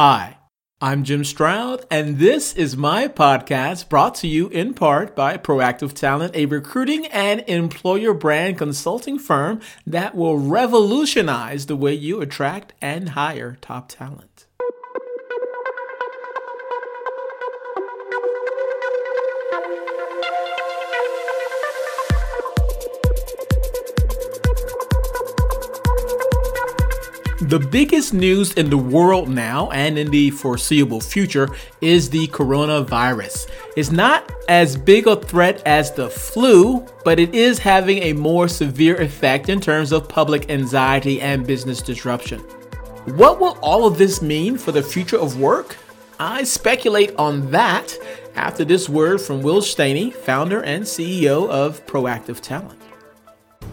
Hi, I'm Jim Stroud, and this is my podcast brought to you in part by Proactive Talent, a recruiting and employer brand consulting firm that will revolutionize the way you attract and hire top talent. The biggest news in the world now and in the foreseeable future is the coronavirus. It's not as big a threat as the flu, but it is having a more severe effect in terms of public anxiety and business disruption. What will all of this mean for the future of work? I speculate on that after this word from Will Staney, founder and CEO of Proactive Talent.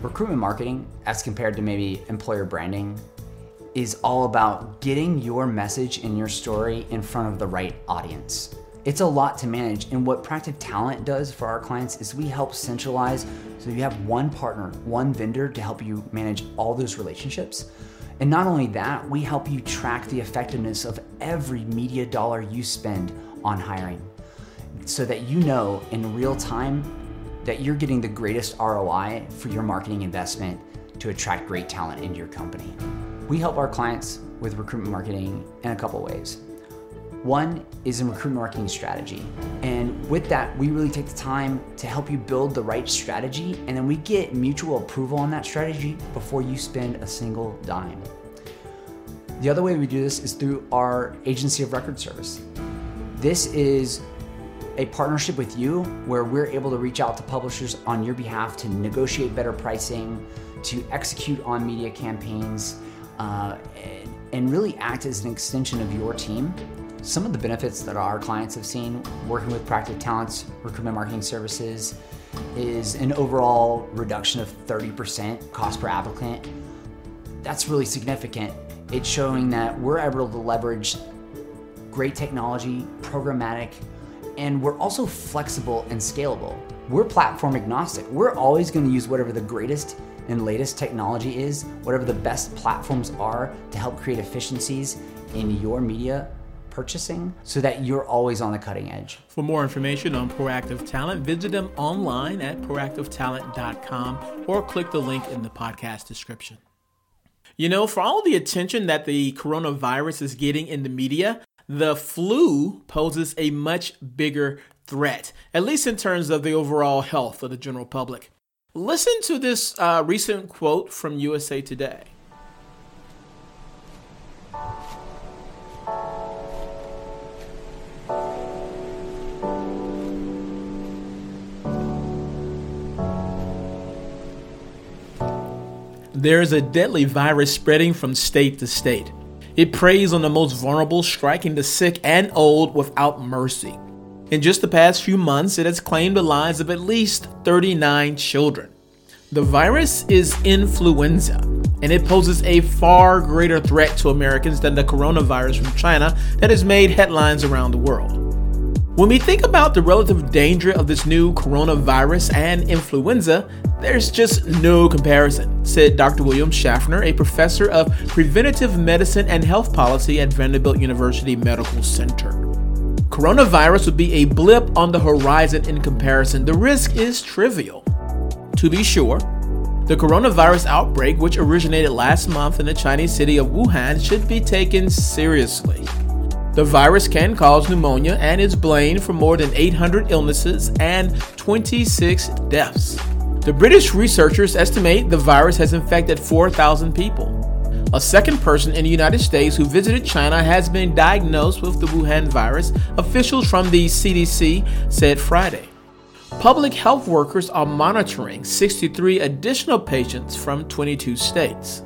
Recruitment marketing, as compared to maybe employer branding, is all about getting your message and your story in front of the right audience. It's a lot to manage, and what Proactive Talent does for our clients is we help centralize so you have one partner, one vendor to help you manage all those relationships. And not only that, we help you track the effectiveness of every media dollar you spend on hiring so that you know in real time that you're getting the greatest ROI for your marketing investment to attract great talent into your company. We help our clients with recruitment marketing in a couple ways. One is in recruitment marketing strategy. And with that, we really take the time to help you build the right strategy, and then we get mutual approval on that strategy before you spend a single dime. The other way we do this is through our agency of record service. This is a partnership with you where we're able to reach out to publishers on your behalf to negotiate better pricing, to execute on media campaigns, uh, and really act as an extension of your team. Some of the benefits that our clients have seen working with Proactive Talents recruitment marketing services is an overall reduction of 30% cost per applicant. That's really significant. It's showing that we're able to leverage great technology, programmatic, and we're also flexible and scalable. We're platform agnostic. We're always going to use whatever the greatest and latest technology is, whatever the best platforms are to help create efficiencies in your media purchasing so that you're always on the cutting edge. For more information on Proactive Talent, visit them online at proactivetalent.com or click the link in the podcast description. You know, for all the attention that the coronavirus is getting in the media, the flu poses a much bigger threat, at least in terms of the overall health of the general public. Listen to this uh, recent quote from USA Today. There is a deadly virus spreading from state to state. It preys on the most vulnerable, striking the sick and old without mercy. In just the past few months, it has claimed the lives of at least 39 children. The virus is influenza, and it poses a far greater threat to Americans than the coronavirus from China that has made headlines around the world. When we think about the relative danger of this new coronavirus and influenza, there's just no comparison, said Dr. William Schaffner, a professor of preventative medicine and health policy at Vanderbilt University Medical Center. Coronavirus would be a blip on the horizon in comparison. The risk is trivial. To be sure, the coronavirus outbreak, which originated last month in the Chinese city of Wuhan, should be taken seriously. The virus can cause pneumonia and is blamed for more than 800 illnesses and 26 deaths. The British researchers estimate the virus has infected 4,000 people. A second person in the United States who visited China has been diagnosed with the Wuhan virus, officials from the CDC said Friday. Public health workers are monitoring 63 additional patients from 22 states.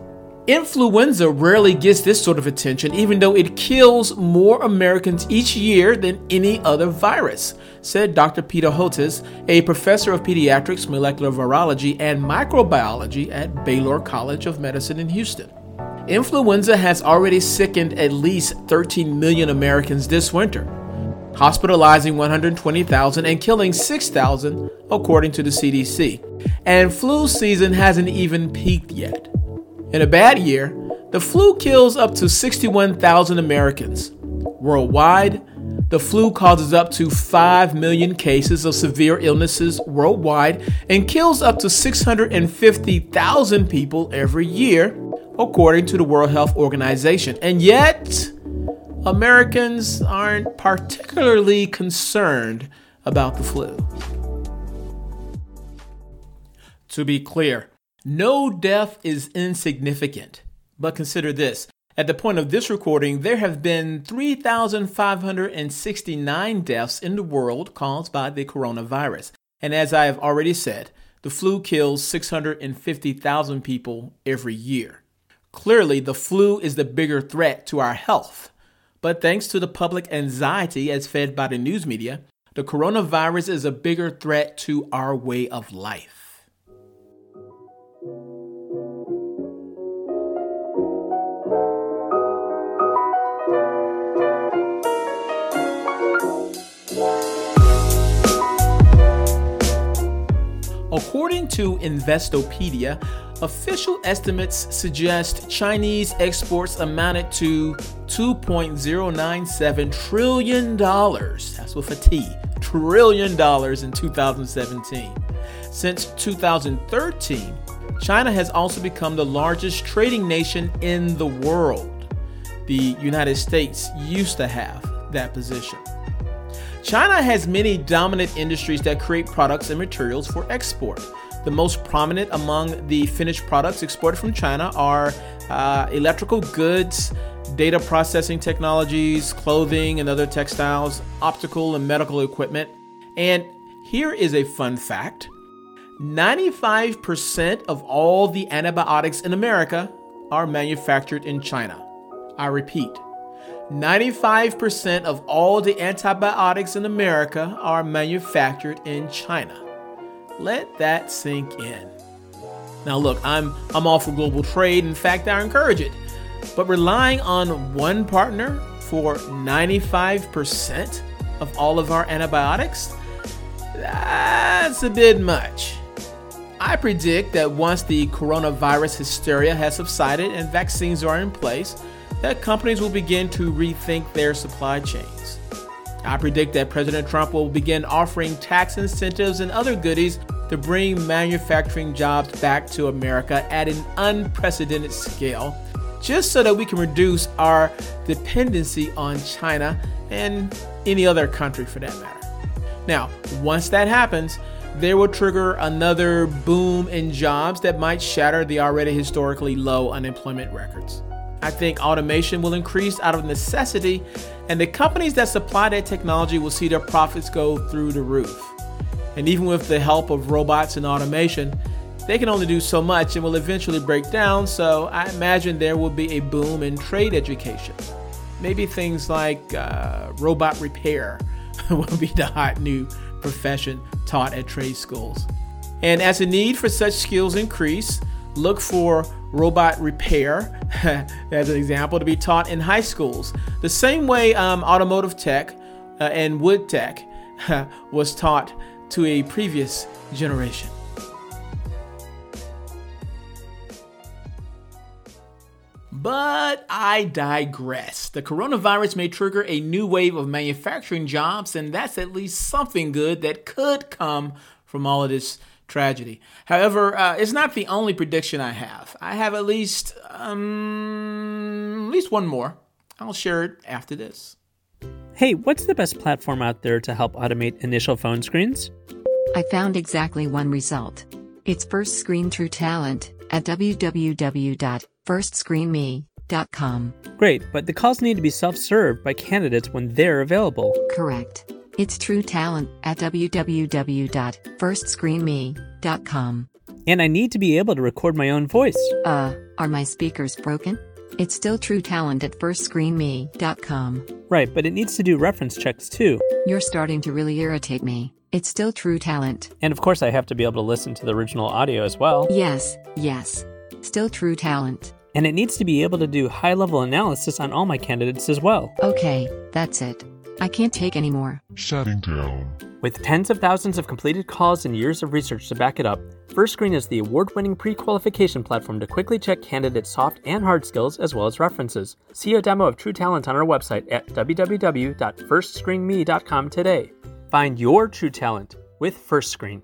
Influenza rarely gets this sort of attention, even though it kills more Americans each year than any other virus, said Dr. Peter Hotez, a professor of pediatrics, molecular virology, and microbiology at Baylor College of Medicine in Houston. Influenza has already sickened at least 13 million Americans this winter, hospitalizing 120,000 and killing 6,000, according to the CDC. And flu season hasn't even peaked yet. In a bad year, the flu kills up to 61,000 Americans. Worldwide, the flu causes up to 5 million cases of severe illnesses worldwide and kills up to 650,000 people every year, according to the World Health Organization. And yet, Americans aren't particularly concerned about the flu. To be clear, no death is insignificant. But consider this at the point of this recording, there have been 3,569 deaths in the world caused by the coronavirus. And as I have already said, the flu kills 650,000 people every year. Clearly, the flu is the bigger threat to our health. But thanks to the public anxiety as fed by the news media, the coronavirus is a bigger threat to our way of life. According to Investopedia, official estimates suggest Chinese exports amounted to $2.097 trillion. That's with a T. Trillion dollars in 2017. Since 2013, China has also become the largest trading nation in the world. The United States used to have that position. China has many dominant industries that create products and materials for export. The most prominent among the finished products exported from China are uh, electrical goods, data processing technologies, clothing and other textiles, optical and medical equipment. And here is a fun fact 95% of all the antibiotics in America are manufactured in China. I repeat, 95% of all the antibiotics in America are manufactured in China. Let that sink in. Now look, I'm I'm all for global trade. In fact, I encourage it. But relying on one partner for 95% of all of our antibiotics, that's a bit much. I predict that once the coronavirus hysteria has subsided and vaccines are in place, that companies will begin to rethink their supply chains. I predict that President Trump will begin offering tax incentives and other goodies to bring manufacturing jobs back to America at an unprecedented scale, just so that we can reduce our dependency on China and any other country for that matter. Now, once that happens, there will trigger another boom in jobs that might shatter the already historically low unemployment records. I think automation will increase out of necessity, and the companies that supply that technology will see their profits go through the roof. And even with the help of robots and automation, they can only do so much and will eventually break down, so I imagine there will be a boom in trade education. Maybe things like uh, robot repair will be the hot new profession taught at trade schools. And as the need for such skills increase, look for robot repair, as an example, to be taught in high schools. The same way um, automotive tech uh, and wood tech was taught to a previous generation. But I digress. The coronavirus may trigger a new wave of manufacturing jobs, and that's at least something good that could come from all of this tragedy. However, uh, it's not the only prediction I have. I have at least um, at least one more. I'll share it after this. Hey, what's the best platform out there to help automate initial phone screens? I found exactly one result. It's First Screen True Talent at www.firstscreenme.com. Great, but the calls need to be self served by candidates when they're available. Correct. It's True Talent at www.firstscreenme.com. And I need to be able to record my own voice. Uh, are my speakers broken? It's still True Talent at firstscreenme.com. Right, but it needs to do reference checks too. You're starting to really irritate me. It's still True Talent. And of course, I have to be able to listen to the original audio as well. Yes, yes. Still True Talent. And it needs to be able to do high level analysis on all my candidates as well. Okay, that's it. I can't take anymore. Shutting down. With tens of thousands of completed calls and years of research to back it up, First Screen is the award winning pre qualification platform to quickly check candidates' soft and hard skills as well as references. See a demo of True Talent on our website at www.firstscreenme.com today. Find your true talent with First Screen.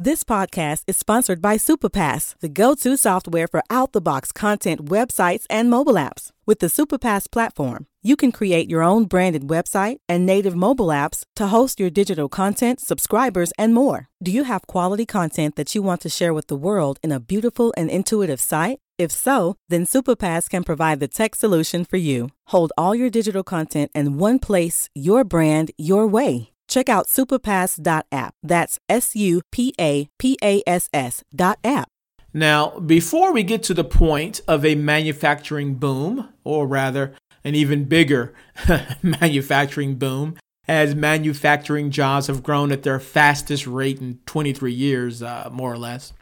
This podcast is sponsored by Supapass, the go to software for out the box content websites and mobile apps. With the Supapass platform, you can create your own branded website and native mobile apps to host your digital content, subscribers, and more. Do you have quality content that you want to share with the world in a beautiful and intuitive site? If so, then Supapass can provide the tech solution for you. Hold all your digital content in one place, your brand, your way. Check out supapass.app. That's S U P A P A S S dot app. Now, before we get to the point of a manufacturing boom, or rather, an even bigger manufacturing boom, as manufacturing jobs have grown at their fastest rate in 23 years, uh, more or less,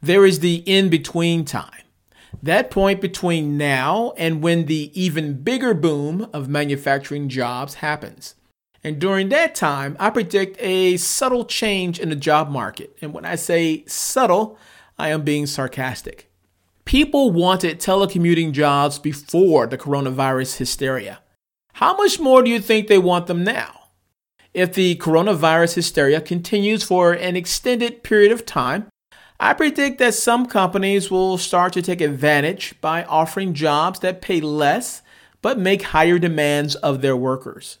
there is the in between time. That point between now and when the even bigger boom of manufacturing jobs happens. And during that time, I predict a subtle change in the job market. And when I say subtle, I am being sarcastic. People wanted telecommuting jobs before the coronavirus hysteria. How much more do you think they want them now? If the coronavirus hysteria continues for an extended period of time, I predict that some companies will start to take advantage by offering jobs that pay less but make higher demands of their workers.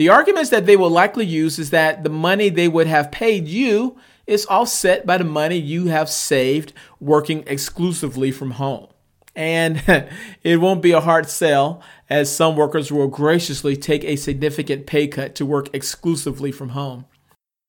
The arguments that they will likely use is that the money they would have paid you is offset by the money you have saved working exclusively from home. And it won't be a hard sell, as some workers will graciously take a significant pay cut to work exclusively from home.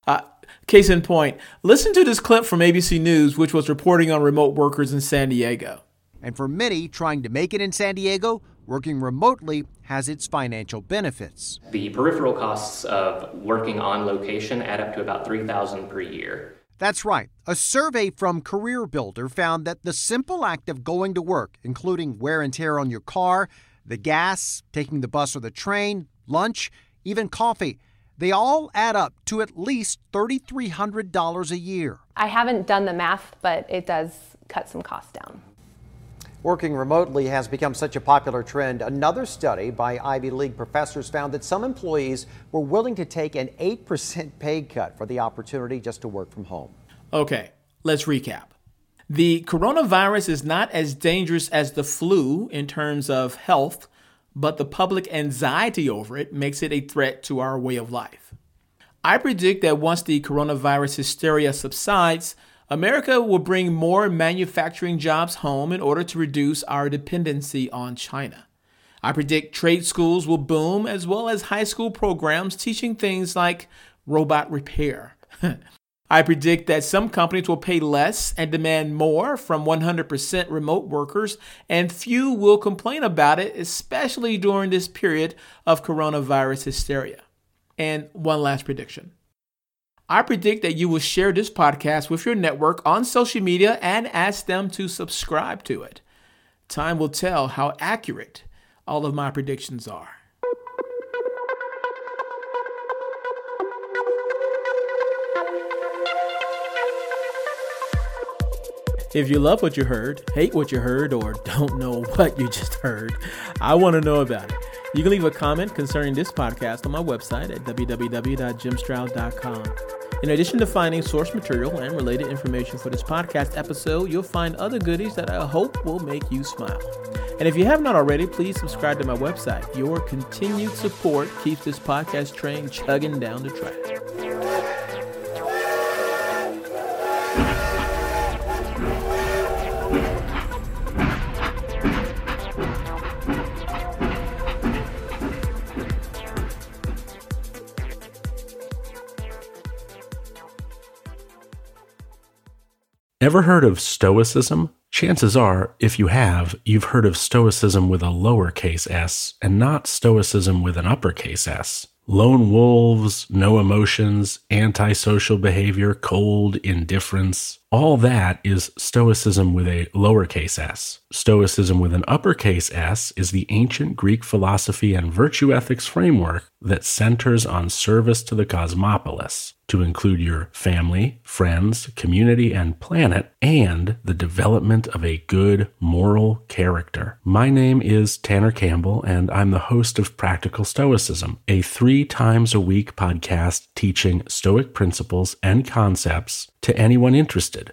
Uh, case in point, listen to this clip from ABC News, which was reporting on remote workers in San Diego. And for many trying to make it in San Diego, working remotely has its financial benefits. The peripheral costs of working on location add up to about 3000 per year. That's right. A survey from Career Builder found that the simple act of going to work, including wear and tear on your car, the gas, taking the bus or the train, lunch, even coffee, they all add up to at least $3,300 a year. I haven't done the math, but it does cut some costs down. Working remotely has become such a popular trend. Another study by Ivy League professors found that some employees were willing to take an 8% pay cut for the opportunity just to work from home. Okay, let's recap. The coronavirus is not as dangerous as the flu in terms of health, but the public anxiety over it makes it a threat to our way of life. I predict that once the coronavirus hysteria subsides, America will bring more manufacturing jobs home in order to reduce our dependency on China. I predict trade schools will boom as well as high school programs teaching things like robot repair. I predict that some companies will pay less and demand more from 100% remote workers, and few will complain about it, especially during this period of coronavirus hysteria. And one last prediction I predict that you will share this podcast with your network on social media and ask them to subscribe to it. Time will tell how accurate all of my predictions are. If you love what you heard, hate what you heard, or don't know what you just heard, I want to know about it. You can leave a comment concerning this podcast on my website at www.jimstroud.com. In addition to finding source material and related information for this podcast episode, you'll find other goodies that I hope will make you smile. And if you have not already, please subscribe to my website. Your continued support keeps this podcast train chugging down the track. Ever heard of Stoicism? Chances are, if you have, you've heard of Stoicism with a lowercase s and not Stoicism with an uppercase s. Lone wolves, no emotions, antisocial behavior, cold indifference. All that is Stoicism with a lowercase s. Stoicism with an uppercase s is the ancient Greek philosophy and virtue ethics framework that centers on service to the cosmopolis, to include your family, friends, community, and planet, and the development of a good moral character. My name is Tanner Campbell, and I'm the host of Practical Stoicism, a three times a week podcast teaching Stoic principles and concepts to anyone interested